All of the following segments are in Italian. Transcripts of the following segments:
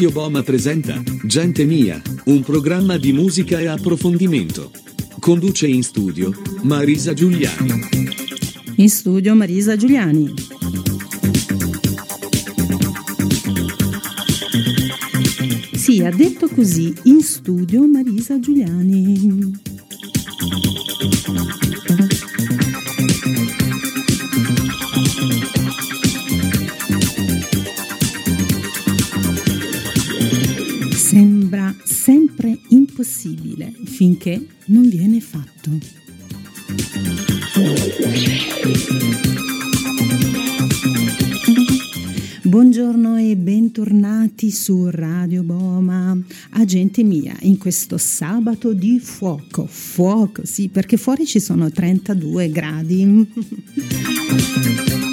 Radio Boma presenta Gente Mia, un programma di musica e approfondimento. Conduce in studio Marisa Giuliani. In studio Marisa Giuliani. Sì, ha detto così, in studio Marisa Giuliani. Impossibile finché non viene fatto. Buongiorno e bentornati su Radio Boma, agente mia, in questo sabato di fuoco, fuoco, sì, perché fuori ci sono 32 gradi.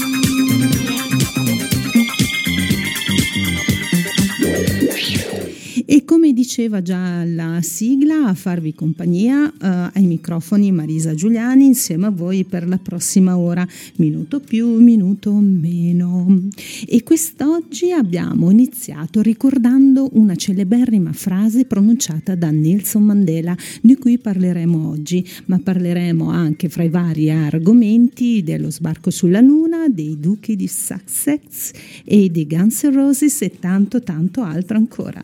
E come diceva già la sigla, a farvi compagnia eh, ai microfoni Marisa Giuliani insieme a voi per la prossima ora, minuto più, minuto meno. E quest'oggi abbiamo iniziato ricordando una celeberrima frase pronunciata da Nelson Mandela, di cui parleremo oggi, ma parleremo anche fra i vari argomenti dello sbarco sulla Luna, dei duchi di Sussex e dei Guns N' Roses e tanto tanto altro ancora.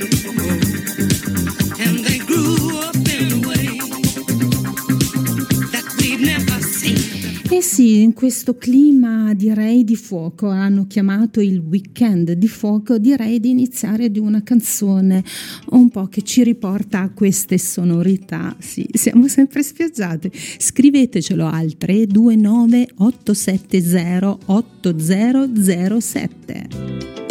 Eh sì, in questo clima direi di fuoco, hanno chiamato il weekend di fuoco, direi di iniziare di una canzone un po' che ci riporta a queste sonorità. Sì, siamo sempre spiaggiate. Scrivetecelo al 329 870 8007.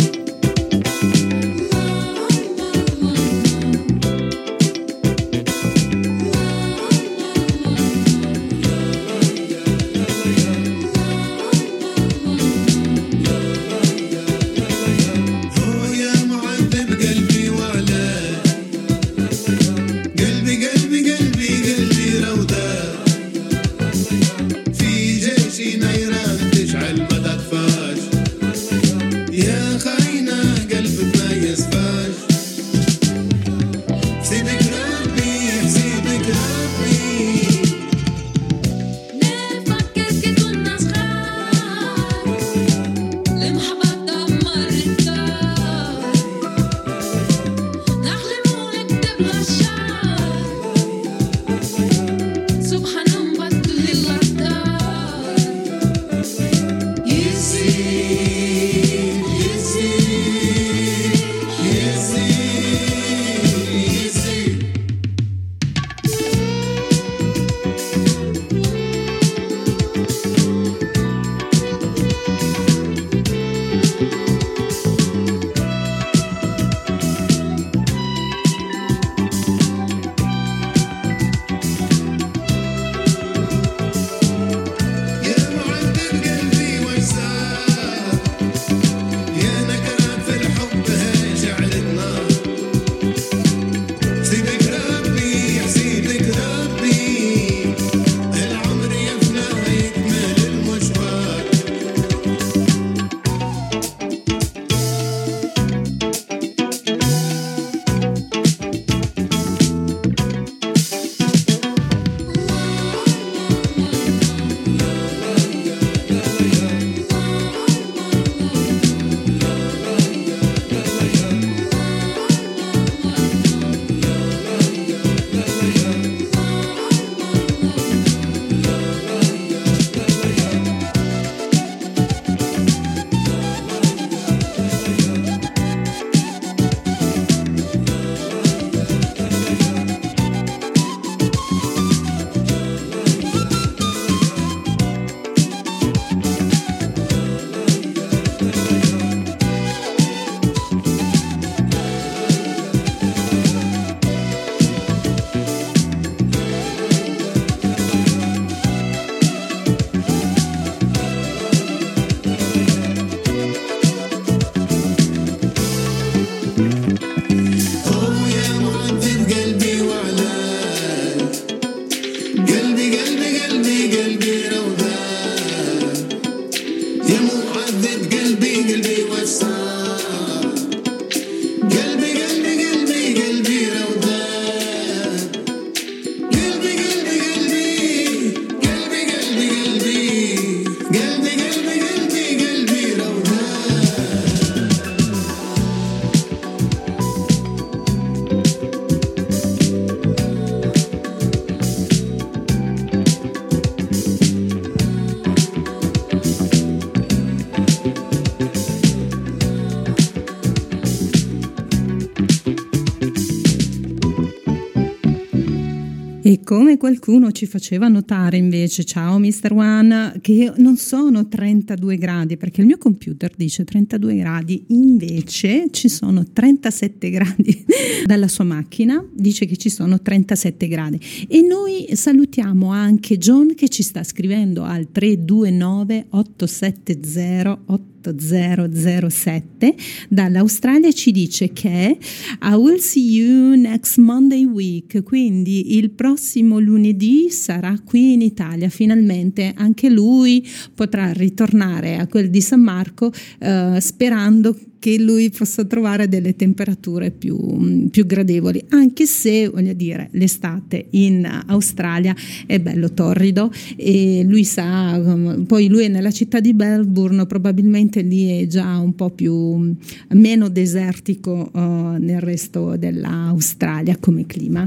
Come qualcuno ci faceva notare invece, ciao Mr. One, che non sono 32 gradi, perché il mio computer dice 32 gradi, invece ci sono 37 gradi dalla sua macchina, dice che ci sono 37 gradi. E noi salutiamo anche John che ci sta scrivendo al 329 870 8007 dall'Australia ci dice che I will see you next Monday week, quindi il prossimo lunedì sarà qui in Italia, finalmente anche lui potrà ritornare a quel di San Marco eh, sperando che lui possa trovare delle temperature più, più, gradevoli, anche se voglio dire l'estate in Australia è bello torrido e lui sa, poi lui è nella città di Melbourne, probabilmente lì è già un po' più meno desertico uh, nel resto dell'Australia come clima.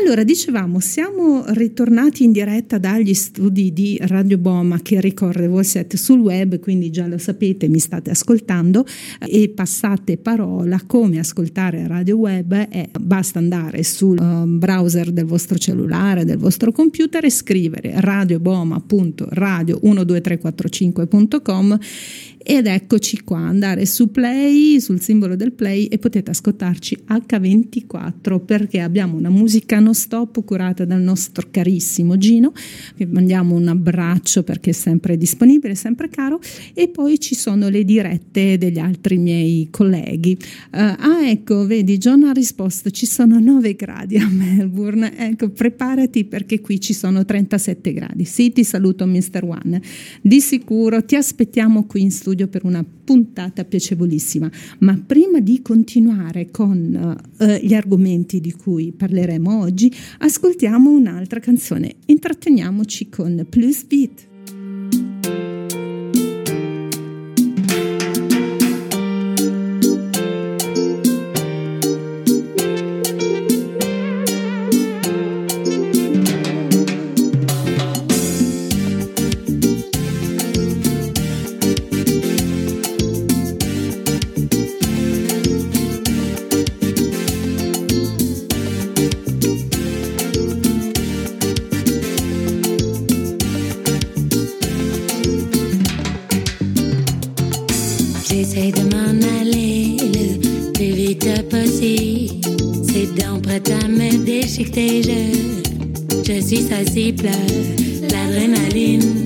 Allora, dicevamo, siamo ritornati in diretta dagli studi di Radio Boma che ricorre voi siete sul web, quindi già lo sapete, mi state ascoltando e passate parola come ascoltare radio web è basta andare sul um, browser del vostro cellulare, del vostro computer e scrivere radioboma.radio12345.com ed eccoci qua, andare su play, sul simbolo del play e potete ascoltarci H24 perché abbiamo una musica non stop curata dal nostro carissimo Gino, vi mandiamo un abbraccio perché è sempre disponibile, sempre caro e poi ci sono le dirette degli altri miei colleghi. Uh, ah ecco, vedi, John ha risposto, ci sono 9 gradi a Melbourne, ecco, preparati perché qui ci sono 37 gradi. Sì, ti saluto Mr. One, di sicuro ti aspettiamo qui in studio studio per una puntata piacevolissima. Ma prima di continuare con uh, gli argomenti di cui parleremo oggi, ascoltiamo un'altra canzone. Intratteniamoci con Plus Beat. je, je suis sa cible, l'adrénaline.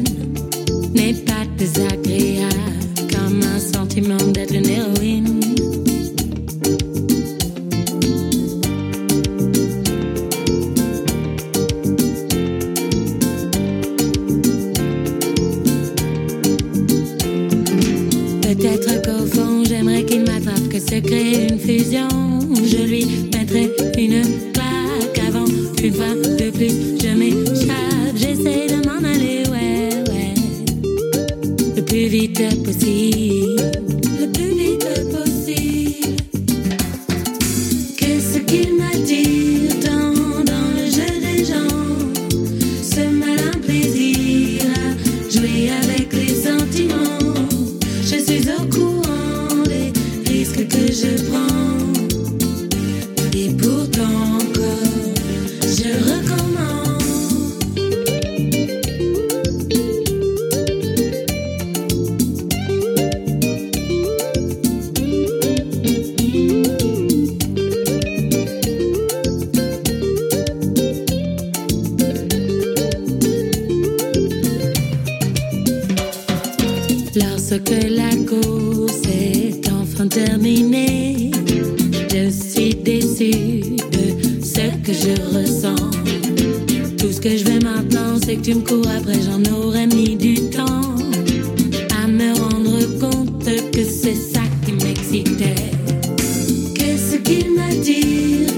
Lorsque la course est enfin terminée, je suis déçue de ce que je ressens. Tout ce que je veux maintenant, c'est que tu me cours après, j'en aurais mis du temps à me rendre compte que c'est ça qui m'excitait. Qu'est-ce qui m'attire tant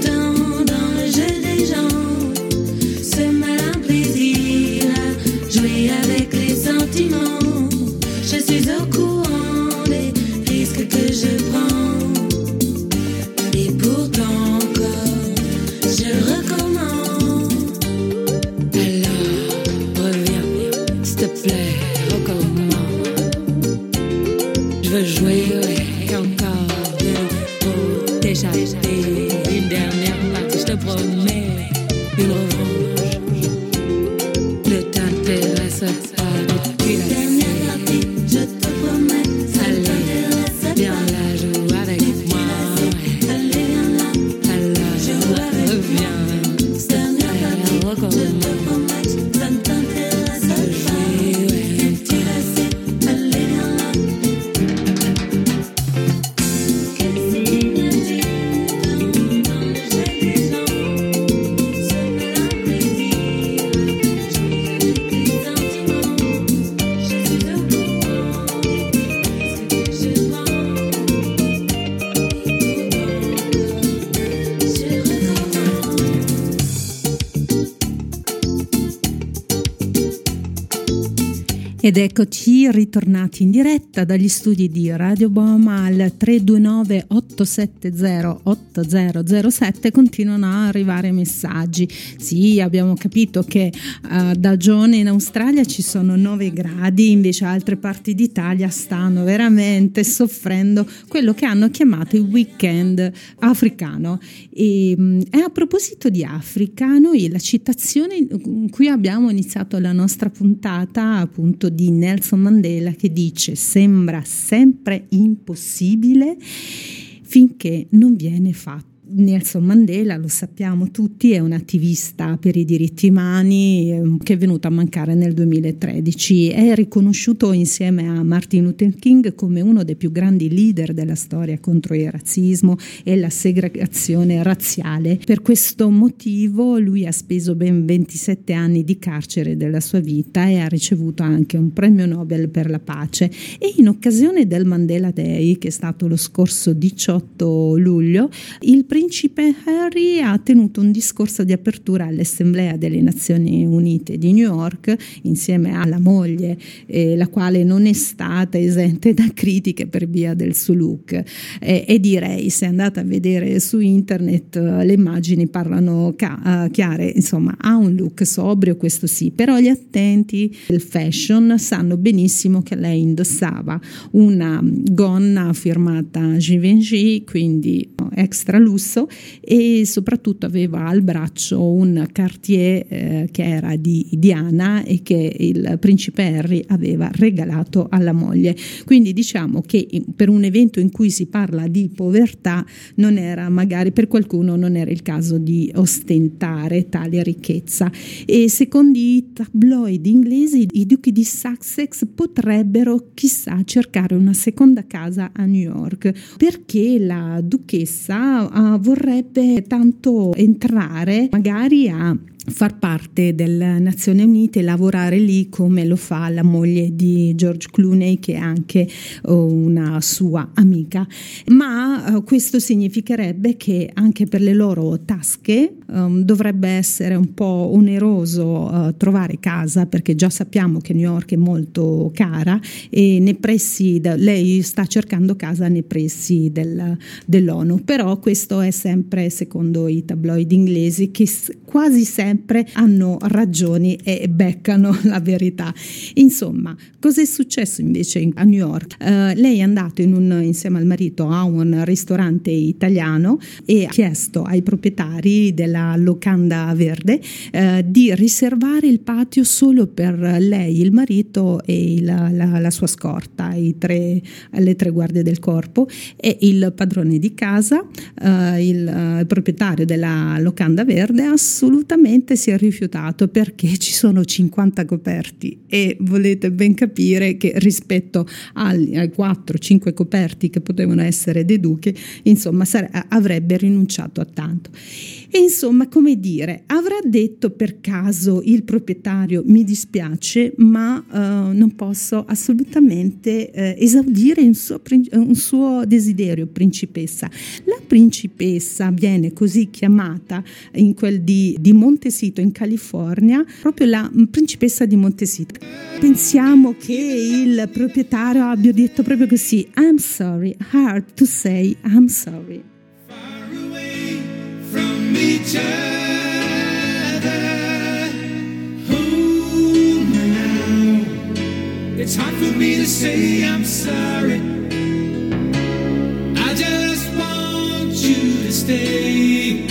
Ed eccoci ritornati in diretta dagli studi di Radio Boma al 329 870 8007 continuano a arrivare messaggi. Sì, abbiamo capito che uh, da giorni in Australia ci sono 9 gradi, invece altre parti d'Italia stanno veramente soffrendo quello che hanno chiamato il weekend africano. E, mm, e a proposito di Africa, noi la citazione con cui abbiamo iniziato la nostra puntata appunto di Nelson Mandela che dice sembra sempre impossibile finché non viene fatto. Nelson Mandela, lo sappiamo tutti, è un attivista per i diritti umani ehm, che è venuto a mancare nel 2013. È riconosciuto insieme a Martin Luther King come uno dei più grandi leader della storia contro il razzismo e la segregazione razziale. Per questo motivo lui ha speso ben 27 anni di carcere della sua vita e ha ricevuto anche un premio Nobel per la pace. E in occasione del Mandela Day, che è stato lo scorso 18 luglio, il principe Harry ha tenuto un discorso di apertura all'Assemblea delle Nazioni Unite di New York insieme alla moglie, eh, la quale non è stata esente da critiche per via del suo look. Eh, e direi, se andate a vedere su internet, eh, le immagini parlano ca- chiare, insomma, ha un look sobrio, questo sì, però gli attenti del fashion sanno benissimo che lei indossava una gonna firmata Givenchy, quindi extra lusso lusso e soprattutto aveva al braccio un Cartier eh, che era di Diana e che il principe Harry aveva regalato alla moglie. Quindi diciamo che per un evento in cui si parla di povertà non era magari per qualcuno non era il caso di ostentare tale ricchezza e secondo i tabloid inglesi i duchi di Sussex potrebbero chissà cercare una seconda casa a New York perché la duchessa ha vorrebbe tanto entrare magari a far parte delle Nazioni Unite, lavorare lì come lo fa la moglie di George Clooney che è anche oh, una sua amica. Ma uh, questo significherebbe che anche per le loro tasche um, dovrebbe essere un po' oneroso uh, trovare casa perché già sappiamo che New York è molto cara e nei pressi, de- lei sta cercando casa nei pressi del, dell'ONU, però questo è sempre secondo i tabloid inglesi che quasi sempre hanno ragioni e beccano la verità. Insomma, cosa è successo invece a New York? Uh, lei è andata insieme al marito a un ristorante italiano e ha chiesto ai proprietari della locanda verde uh, di riservare il patio solo per lei, il marito e la, la, la sua scorta, tre, le tre guardie del corpo e il padrone di casa, uh, il, il proprietario della locanda verde assolutamente si è rifiutato perché ci sono 50 coperti e volete ben capire che rispetto ai, ai 4-5 coperti che potevano essere dei duchi, insomma sare- avrebbe rinunciato a tanto. E insomma, come dire, avrà detto per caso il proprietario mi dispiace, ma uh, non posso assolutamente uh, esaudire un suo, un suo, desiderio, principessa. La principessa viene così chiamata in quel di, di Montesito in California, proprio la principessa di Montesito. Pensiamo che il proprietario abbia detto proprio così, I'm sorry, hard to say I'm sorry. each other. Hold me now. It's hard for me to say I'm sorry. I just want you to stay.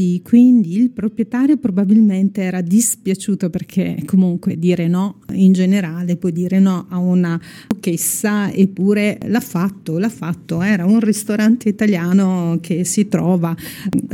sì, quindi il proprietario probabilmente era dispiaciuto perché comunque dire no in generale puoi dire no a una chessa eppure l'ha fatto, l'ha fatto, era un ristorante italiano che si trova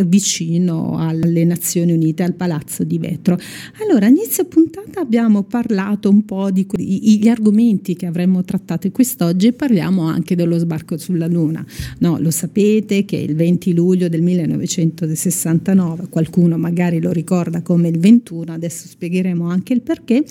vicino alle Nazioni Unite, al Palazzo di Vetro. Allora, inizio puntata abbiamo parlato un po' di gli argomenti che avremmo trattato quest'oggi e parliamo anche dello sbarco sulla Luna. No, lo sapete che il 20 luglio del 1969, qualcuno magari lo ricorda come il 21, adesso spiegheremo anche il perché,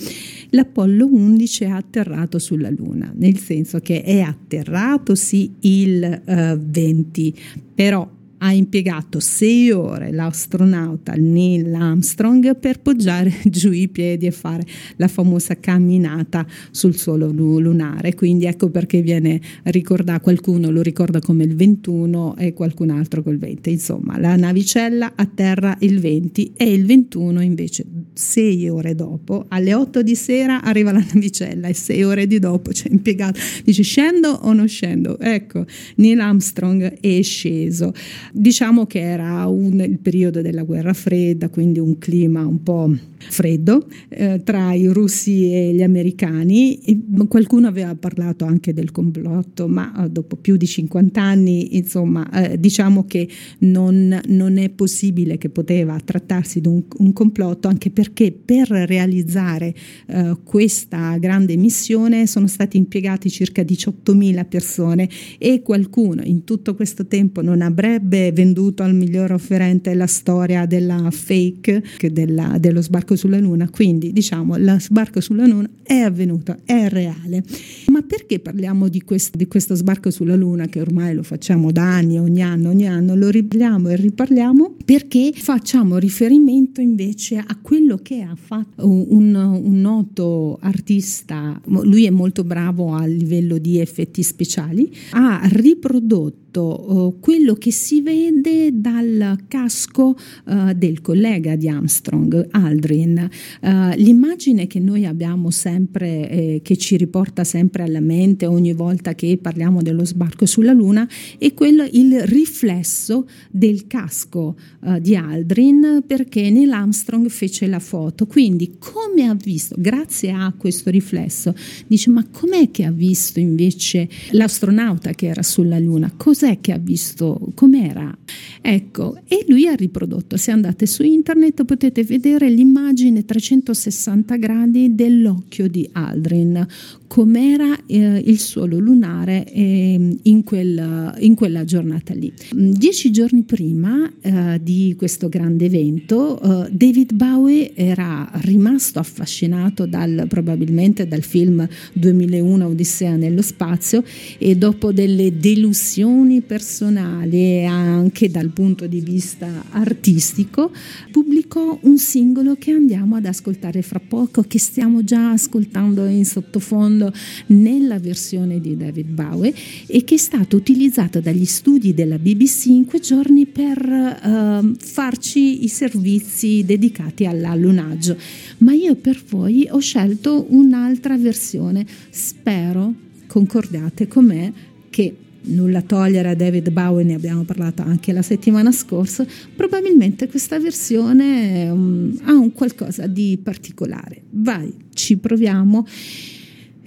l'Apollo 11 è atterrato sulla Luna, nel senso che è atterrato sì il uh, 20, però ha impiegato sei ore l'astronauta Neil Armstrong per poggiare giù i piedi e fare la famosa camminata sul suolo lunare. Quindi ecco perché viene ricordato, qualcuno lo ricorda come il 21 e qualcun altro col 20. Insomma, la navicella atterra il 20 e il 21 invece sei ore dopo, alle 8 di sera arriva la navicella e sei ore di dopo c'è impiegato. Dice scendo o non scendo? Ecco, Neil Armstrong è sceso. Diciamo che era un, il periodo della guerra fredda, quindi un clima un po' freddo eh, tra i russi e gli americani. E qualcuno aveva parlato anche del complotto, ma eh, dopo più di 50 anni, insomma, eh, diciamo che non, non, è possibile che poteva trattarsi di un, un complotto, anche perché per realizzare eh, questa grande missione sono stati impiegati circa 18.000 persone e qualcuno in tutto questo tempo non avrebbe venduto al miglior offerente la storia della fake, della, dello sbarco sulla Luna. Quindi diciamo lo sbarco sulla Luna è avvenuto, è reale. Ma perché parliamo di questo, di questo sbarco sulla Luna che ormai lo facciamo da anni, ogni anno, ogni anno, lo riparliamo e riparliamo perché facciamo riferimento invece a quello che ha fatto un, un noto artista, lui è molto bravo a livello di effetti speciali, ha riprodotto uh, quello che si vede dal casco uh, del collega di Armstrong, Aldrin. Uh, l'immagine che noi abbiamo sempre, eh, che ci riporta sempre alla mente ogni volta che parliamo dello sbarco sulla Luna, è quello, il riflesso del casco di Aldrin perché Neil Armstrong fece la foto. Quindi come ha visto, grazie a questo riflesso, dice ma com'è che ha visto invece l'astronauta che era sulla Luna? Cosa cos'è che ha visto, com'era. Ecco, e lui ha riprodotto. Se andate su internet potete vedere l'immagine 360 gradi dell'occhio di Aldrin, com'era eh, il suolo lunare eh, in, quel, in, quella giornata lì. Dieci giorni prima eh, di questo grande evento, eh, David Bowie era rimasto affascinato dal, probabilmente dal film 2001 Odissea nello spazio e dopo delle delusioni personali e anche dal punto di vista artistico, pubblicò un singolo che andiamo ad ascoltare fra poco, che stiamo già ascoltando in sottofondo nella versione di David Bowie e che è stato utilizzato dagli studi della BBC in quei giorni per uh, farci i servizi dedicati all'allunaggio. Ma io per voi ho scelto un'altra versione, spero concordate con me che nulla togliere a David Bowie, ne abbiamo parlato anche la settimana scorsa, probabilmente questa versione um, ha un qualcosa di particolare. Vai, ci proviamo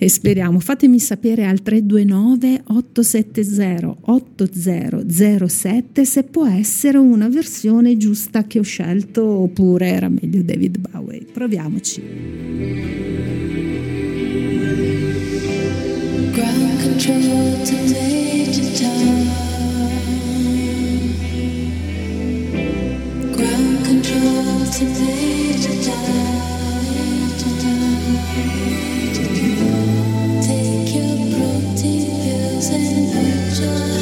e speriamo. Fatemi sapere al 329 870 8007 se può essere una versione giusta che ho scelto oppure era meglio David Bowie. Proviamoci. Ground control to Take your protein pills and put your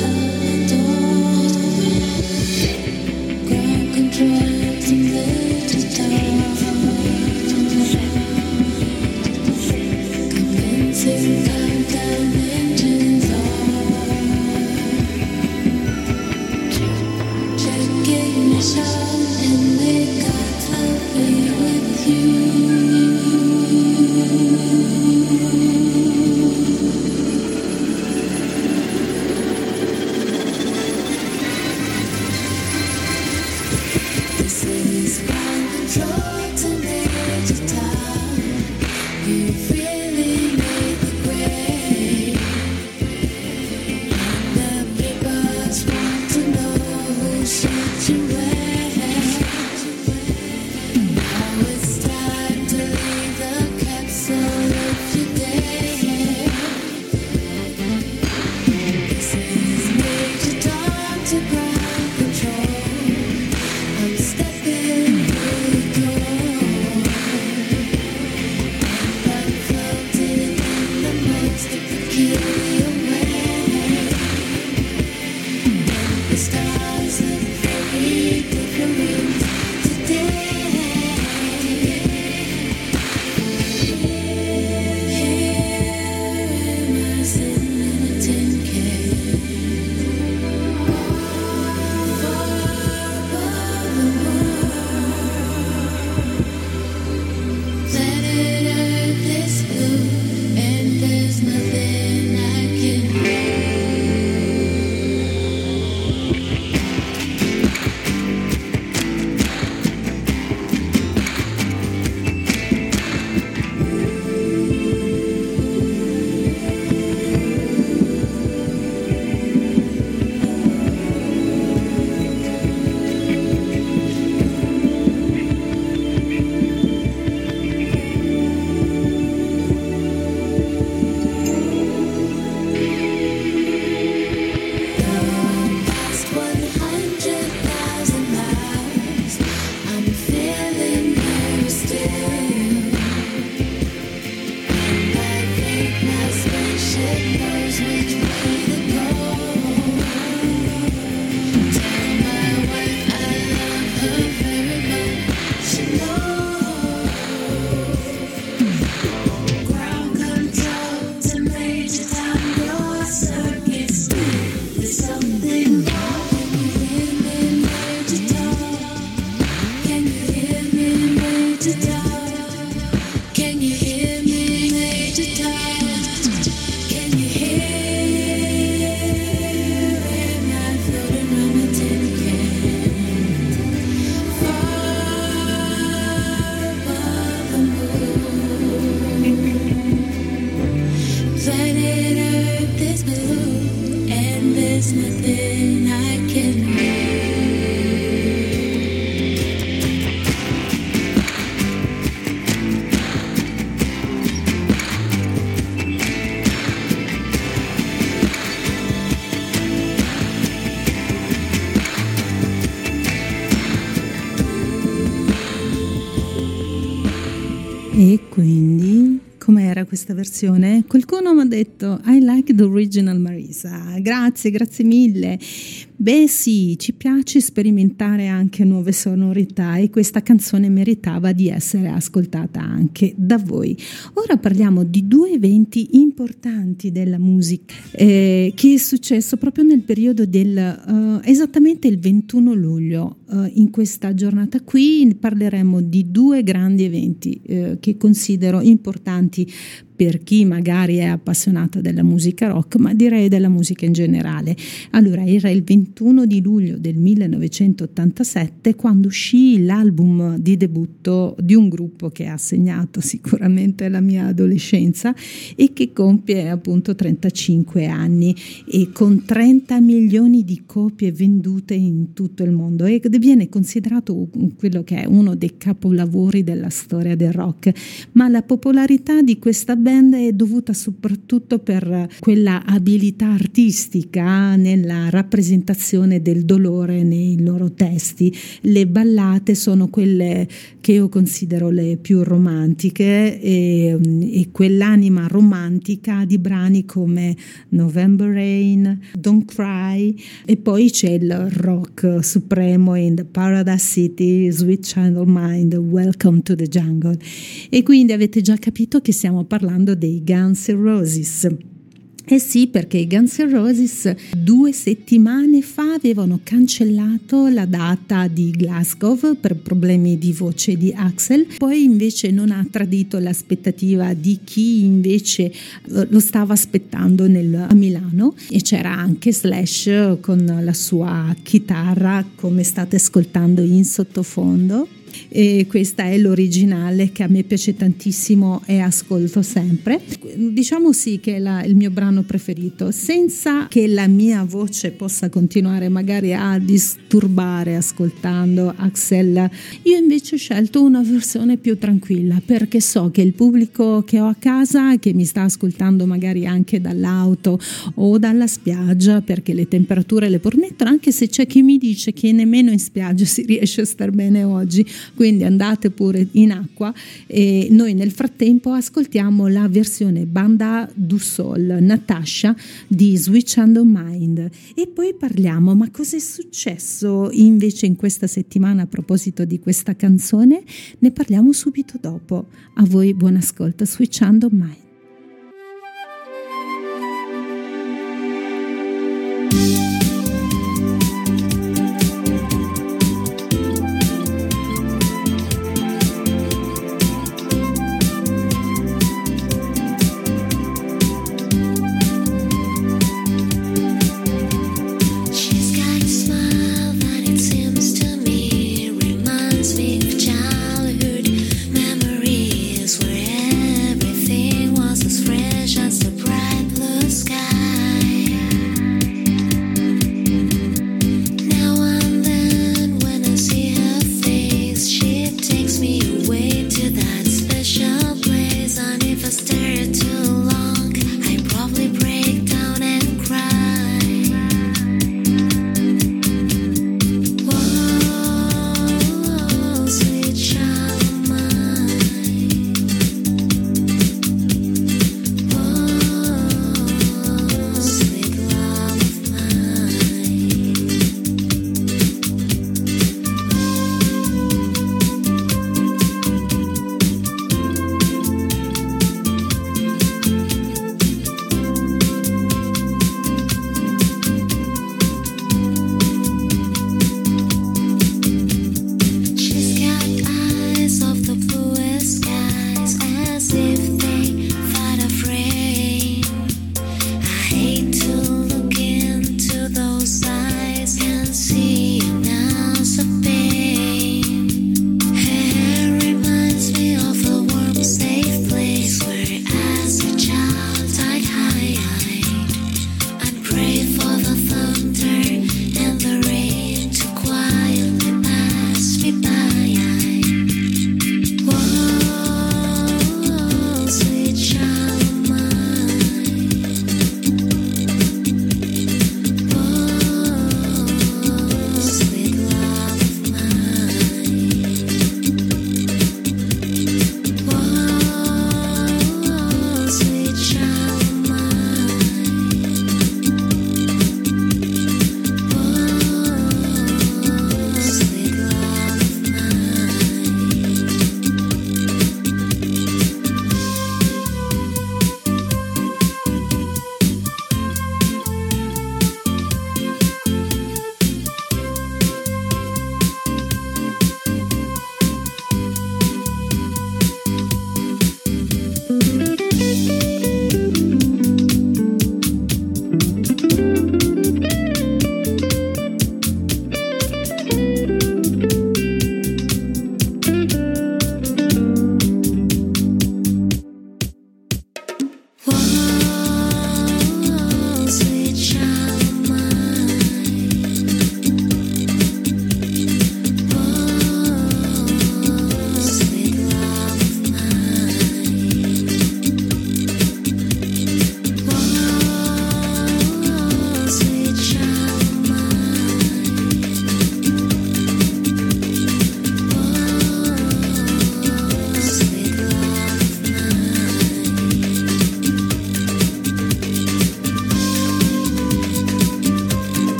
questa versione? Qualcuno mi ha detto I like the original Marisa. Grazie, grazie mille. Beh sì, ci piace sperimentare anche nuove sonorità e questa canzone meritava di essere ascoltata anche da voi. Ora parliamo di due eventi importanti della musica eh, che è successo proprio nel periodo del eh, esattamente il 21 luglio. Eh, in questa giornata qui parleremo di due grandi eventi eh, che considero importanti per chi magari è appassionato della musica rock, ma direi della musica in generale. Allora, era il 21 di luglio del 1987 quando uscì l'album di debutto di un gruppo che ha segnato sicuramente la mia adolescenza e che compie appunto 35 anni. E con 30 milioni di copie vendute in tutto il mondo. E viene considerato quello che è uno dei capolavori della storia del rock, ma la popolarità di questa band è dovuta soprattutto per quella abilità artistica nella rappresentazione del dolore nei loro testi. Le ballate sono quelle che io considero le più romantiche e, e quell'anima romantica di brani come November Rain, Don't Cry e poi c'è il rock supremo in The Paradise City, Sweet Child of Mind, Welcome to the Jungle. E quindi avete già capito che stiamo parlando dei Guns N' Roses. Eh sì, perché i Guns N' Roses due settimane fa avevano cancellato la data di Glasgow per problemi di voce di Axel, poi invece non ha tradito l'aspettativa di chi invece eh, lo stava aspettando nel, a Milano. E c'era anche Slash con la sua chitarra come state ascoltando in sottofondo e questa è l'originale che a me piace tantissimo e ascolto sempre. Diciamo sì che è la, il mio brano preferito, senza che la mia voce possa continuare magari a disturbare ascoltando Axel. Io invece ho scelto una versione più tranquilla perché so che il pubblico che ho a casa, che mi sta ascoltando magari anche dall'auto o dalla spiaggia, perché le temperature le permettono, anche se c'è chi mi dice che nemmeno in spiaggia si riesce a star bene oggi, quindi andate pure in acqua e noi nel frattempo ascoltiamo la versione banda du sol Natasha di Switch and Mind. E poi parliamo ma cosa è successo invece in questa settimana a proposito di questa canzone? Ne parliamo subito dopo. A voi buon ascolto Switch and Mind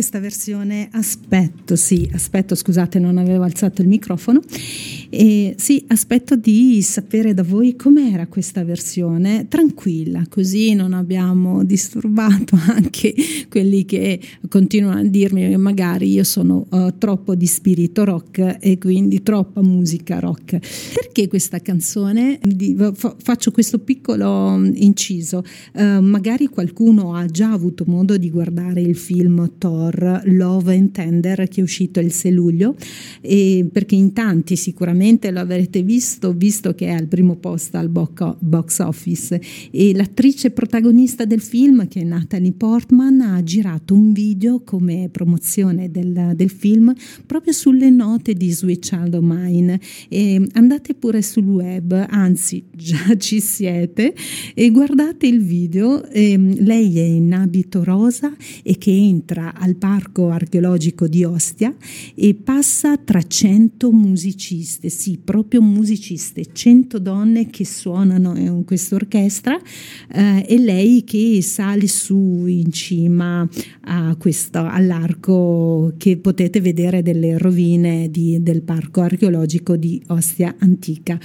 questa versione? Aspetto, sì, aspetto, scusate, non avevo alzato il microfono. E sì, aspetto di sapere da voi com'era questa versione, tranquilla, così non abbiamo disturbato anche quelli che continuano a dirmi che magari io sono uh, troppo di spirito rock e quindi troppa musica rock. Perché questa canzone? Faccio questo piccolo mm, inciso, uh, magari qualcuno ha già avuto modo di guardare il film Thor Love and Tender che è uscito il 6 luglio, e perché in tanti sicuramente lo avrete visto, visto che è al primo posto al box office. E l'attrice protagonista del film, che è Natalie Portman, ha girato un video come promozione del, del film proprio sulle note di Sweet Child of Mine. E andate pure sul web, anzi già ci siete, e guardate il video. E lei è in abito rosa e che entra al parco archeologico di Ostia e passa tra 100 musicisti sì, proprio musiciste, 100 donne che suonano in questa orchestra eh, e lei che sale su in cima questo, all'arco che potete vedere delle rovine di, del parco archeologico di Ostia Antica.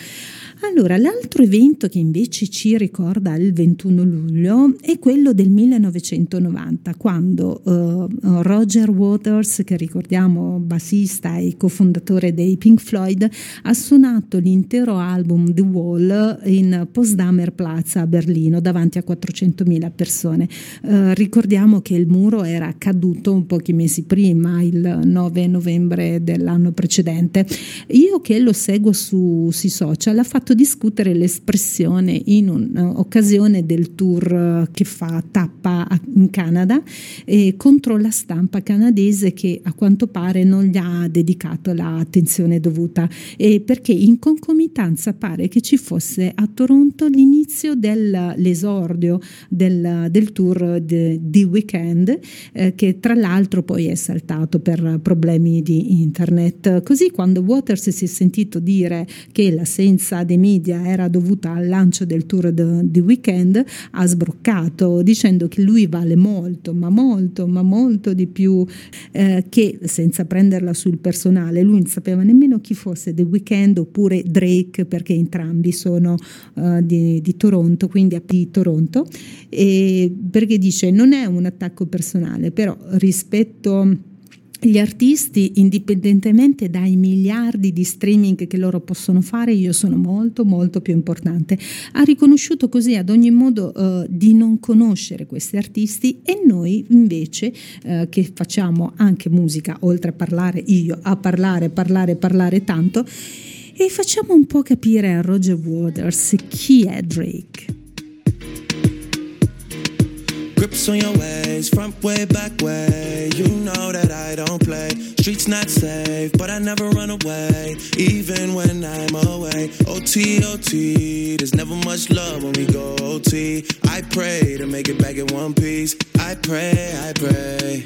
Allora, l'altro evento che invece ci ricorda il 21 luglio è quello del 1990, quando uh, Roger Waters, che ricordiamo bassista e cofondatore dei Pink Floyd, ha suonato l'intero album The Wall in Potsdamer Plaza a Berlino davanti a 400.000 persone. Uh, ricordiamo che il muro era caduto pochi mesi prima, il 9 novembre dell'anno precedente. Io che lo seguo su, sui social ha fatto discutere l'espressione in un'occasione del tour eh, che fa tappa in Canada eh, contro la stampa canadese che a quanto pare non gli ha dedicato l'attenzione dovuta. E perché in concomitanza pare che ci fosse a Toronto l'inizio dell'esordio del, del tour di, di weekend eh, che tra l'altro poi è saltato per problemi di internet. Così quando Waters si è sentito dire che l'assenza dei media era dovuta al lancio del tour di weekend, ha sbroccato dicendo che lui vale molto, ma molto, ma molto di più eh, che senza prenderla sul personale. Lui non sapeva nemmeno chi fosse The Weeknd oppure Drake perché entrambi sono uh, di, di, Toronto, quindi di Toronto, e perché dice non è un attacco personale, però rispetto gli artisti, indipendentemente dai miliardi di streaming che loro possono fare, io sono molto molto più importante. Ha riconosciuto così ad ogni modo uh, di non conoscere questi artisti e noi invece uh, che facciamo anche musica, oltre a parlare io, a parlare, parlare, parlare tanto, e facciamo un po' capire a Roger Waters chi è Drake. Grips on your ways, front way, back way. You know that I don't play. Streets not safe, but I never run away, even when I'm away. OT, OT, there's never much love when we go OT. I pray to make it back in one piece. I pray, I pray.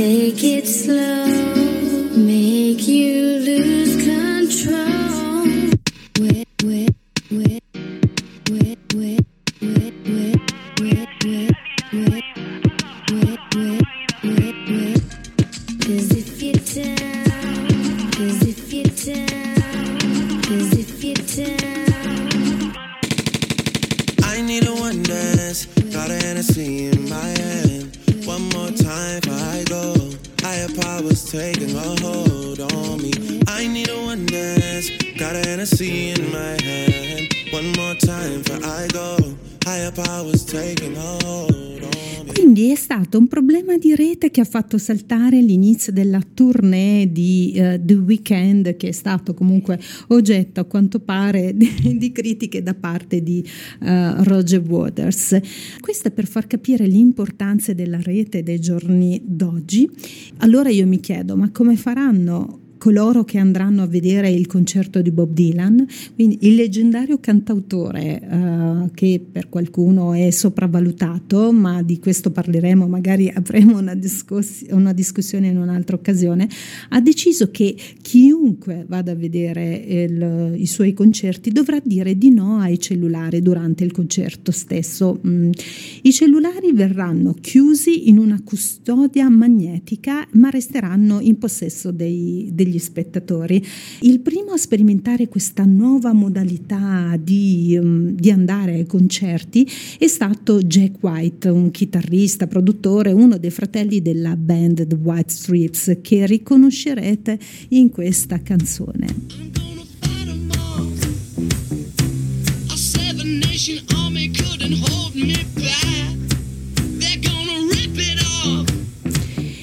Take it taking a hold on me. I need a one dance, got a Hennessy in my hand. One more time before I go. Higher powers taking a hold on. Quindi è stato un problema di rete che ha fatto saltare l'inizio della tournée di eh, The Weeknd, che è stato comunque oggetto a quanto pare di, di critiche da parte di eh, Roger Waters. Questo è per far capire l'importanza della rete dei giorni d'oggi. Allora io mi chiedo, ma come faranno coloro che andranno a vedere il concerto di Bob Dylan, quindi il leggendario cantautore eh, che per qualcuno è sopravvalutato, ma di questo parleremo, magari avremo una, discuss- una discussione in un'altra occasione, ha deciso che chiunque vada a vedere il- i suoi concerti dovrà dire di no ai cellulari durante il concerto stesso. Mm. I cellulari verranno chiusi in una custodia magnetica, ma resteranno in possesso dei- degli spettatori. Il primo a sperimentare questa nuova modalità di, mm, di andare ai concerti è stato Jack White, un chitarrista, produttore, uno dei fratelli della band The White Stripes, che riconoscerete in questa canzone. Army couldn't hold me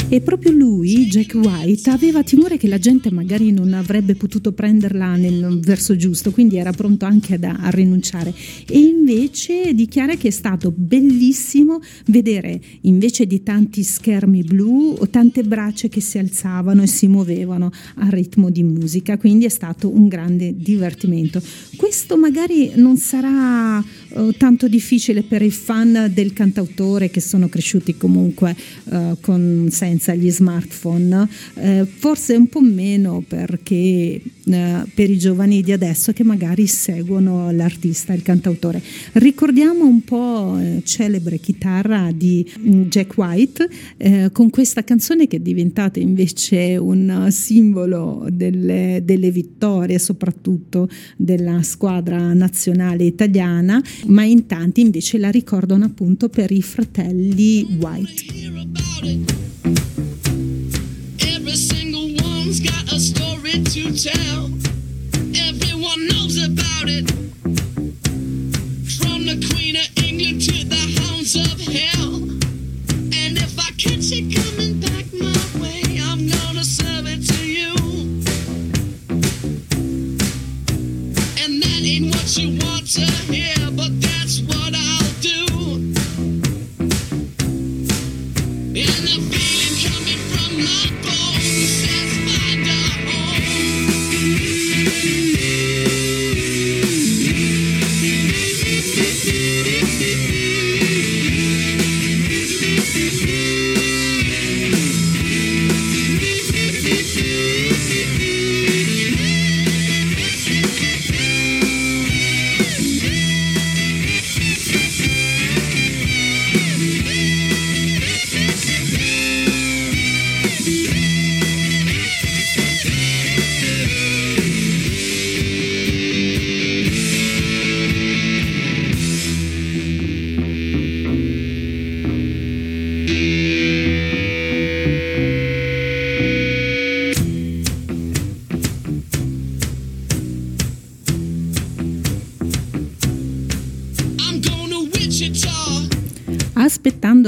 E proprio lui, Jack White, aveva timore che la gente magari non avrebbe potuto prenderla nel verso giusto, quindi era pronto anche ad- a, rinunciare. E invece dichiara che è stato bellissimo vedere, invece di tanti schermi blu, tante braccia che si alzavano e si muovevano al ritmo di musica, quindi è stato un grande divertimento. Questo magari non sarà eh, tanto difficile per i fan del cantautore che sono cresciuti comunque eh, con, senza gli smartphone, eh, forse un po' meno perché eh, per i giovani di adesso che magari seguono l'artista, il cantautore. Ricordiamo un po' eh, celebre chitarra di mm, Jack White con questa canzone che è diventata invece un simbolo delle, delle vittorie, soprattutto della squadra nazionale italiana, ma in tanti invece la ricordano appunto per i fratelli White. Hear about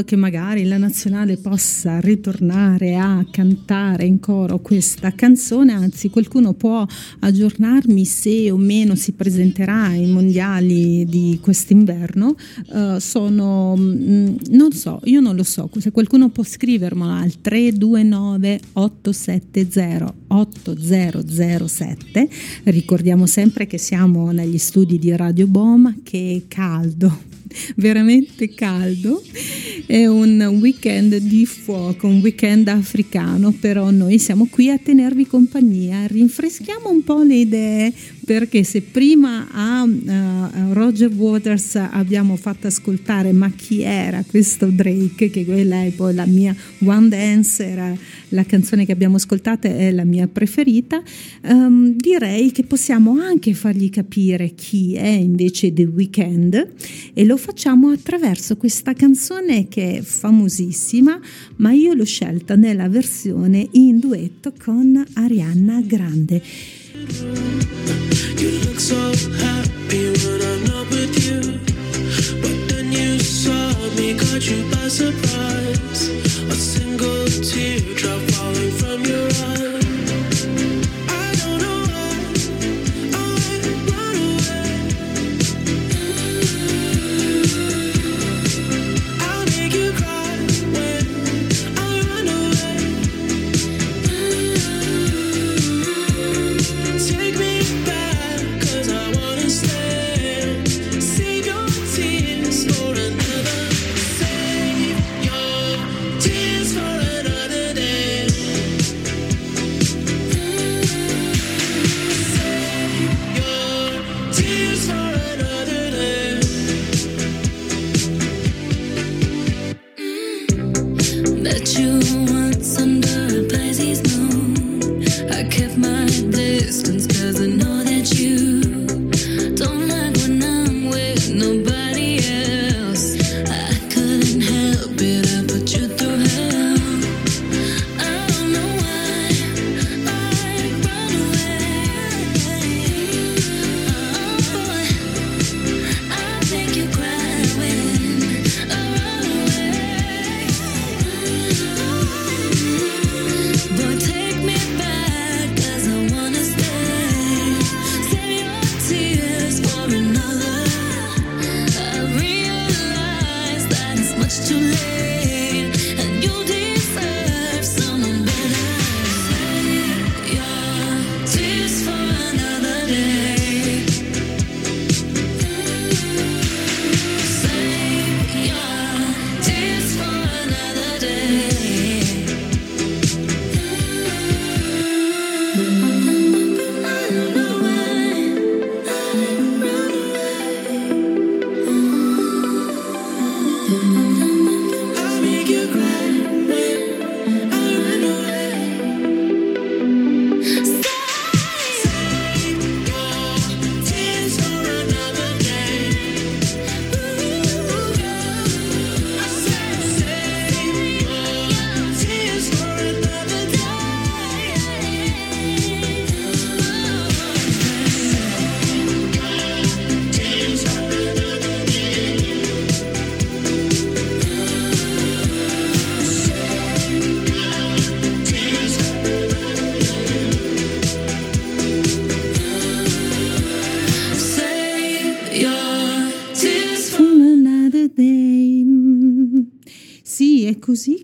che magari la nazionale possa ritornare a cantare in coro questa canzone, anzi qualcuno può aggiornarmi se o meno si presenterà ai mondiali di quest'inverno, Eh, sono, mm, non so, io non lo so, se qualcuno può scrivermelo al 329 870 8007, ricordiamo sempre che siamo negli studi di Radio Boma, che è caldo veramente caldo, è un weekend di fuoco, un weekend africano, però noi siamo qui a tenervi compagnia, rinfreschiamo un po' le idee perché se prima a, uh, Roger Waters abbiamo fatto ascoltare ma chi era questo Drake, che quella è poi la mia One Dance, era la canzone che abbiamo ascoltato, è la mia preferita, um, direi che possiamo anche fargli capire chi è invece The Weeknd e lo facciamo attraverso questa canzone che è famosissima, ma io l'ho scelta nella versione in duetto con Arianna Grande. You look so happy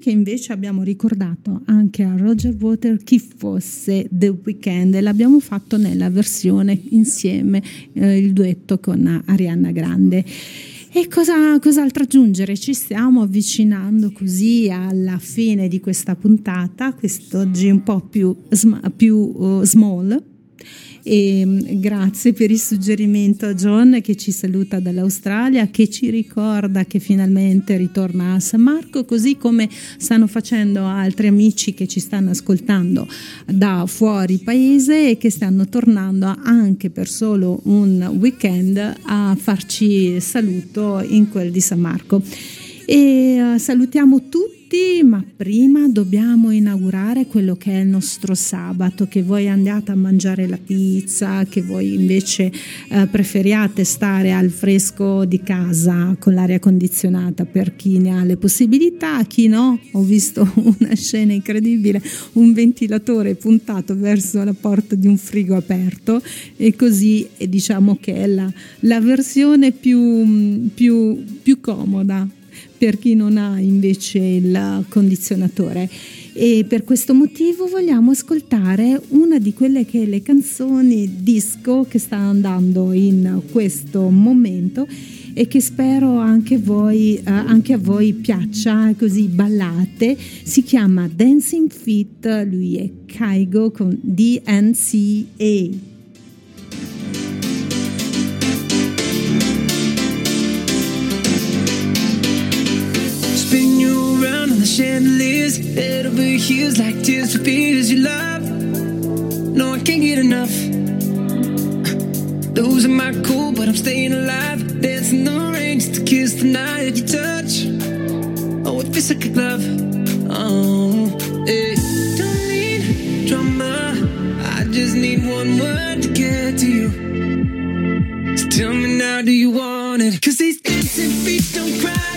che invece abbiamo ricordato anche a Roger Water chi fosse The Weeknd e l'abbiamo fatto nella versione insieme, eh, il duetto con Arianna Grande. E cosa, cos'altro aggiungere? Ci stiamo avvicinando così alla fine di questa puntata, quest'oggi un po' più, sma- più uh, small. E grazie per il suggerimento a John che ci saluta dall'Australia, che ci ricorda che finalmente ritorna a San Marco, così come stanno facendo altri amici che ci stanno ascoltando da fuori paese e che stanno tornando anche per solo un weekend a farci saluto in quel di San Marco. E eh, salutiamo tutti, ma prima dobbiamo inaugurare quello che è il nostro sabato, che voi andiate a mangiare la pizza, che voi invece eh, preferiate stare al fresco di casa con l'aria condizionata per chi ne ha le possibilità, chi no. Ho visto una scena incredibile, un ventilatore puntato verso la porta di un frigo aperto e così eh, diciamo che è la, la versione più, più, più comoda per chi non ha invece il condizionatore. e per questo motivo vogliamo ascoltare una di quelle che le canzoni disco che sta andando in questo momento e che spero anche, voi, eh, anche a voi piaccia, così ballate. Si chiama Dancing Fit, lui è Kaigo con DNCA. The chandeliers, head over heels like tears for fears you love. No, I can't get enough. Losing my cool, but I'm staying alive. Dancing the rain just to kiss the night you touch. Oh, it feels like a glove. Oh, hey. Don't need drama. I just need one word to get to you. So tell me now, do you want it? Cause these dancing feet don't cry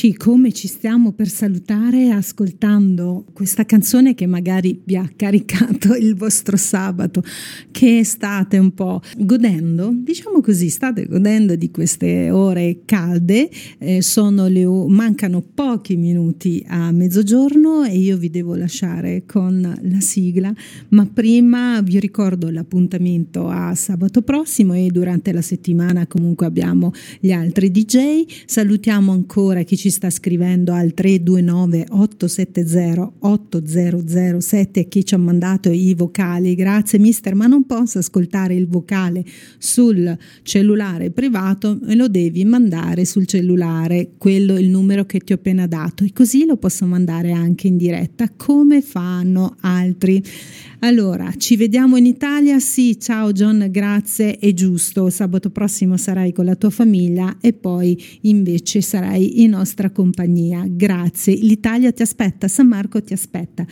Eccoci come ci stiamo per salutare ascoltando questa canzone che magari vi ha caricato il vostro sabato, che state un po' godendo, diciamo così, state godendo di queste ore calde, eh, le, mancano pochi minuti a mezzogiorno e io vi devo lasciare con la sigla, ma prima vi ricordo l'appuntamento a sabato prossimo e durante la settimana comunque abbiamo gli altri DJ, salutiamo ancora chi ci sta scrivendo al 329 870 8007 e chi ci ha mandato i vocali, grazie mister, ma non posso ascoltare il vocale sul cellulare privato, me lo devi mandare sul cellulare, quello il numero che ti ho appena dato e così lo posso mandare anche in diretta come fanno altri. Allora, ci vediamo in Italia? Sì, ciao John, grazie, è giusto. Sabato prossimo sarai con la tua famiglia e poi invece sarai in nostra compagnia. Grazie. L'Italia ti aspetta, San Marco ti aspetta.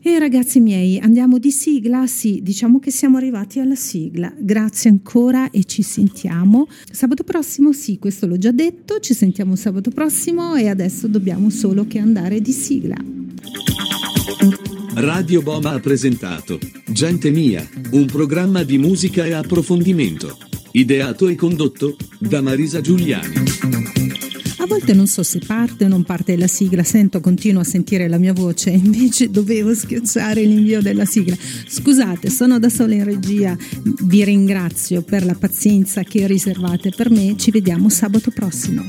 E ragazzi miei, andiamo di sigla? Sì, diciamo che siamo arrivati alla sigla. Grazie ancora e ci sentiamo sabato prossimo. Sì, questo l'ho già detto, ci sentiamo sabato prossimo e adesso dobbiamo solo che andare di sigla. Radio Boma ha presentato Gente Mia, un programma di musica e approfondimento. Ideato e condotto da Marisa Giuliani. A volte non so se parte o non parte la sigla, sento, continuo a sentire la mia voce, invece dovevo schiacciare l'invio della sigla. Scusate, sono da sola in regia, vi ringrazio per la pazienza che riservate per me, ci vediamo sabato prossimo.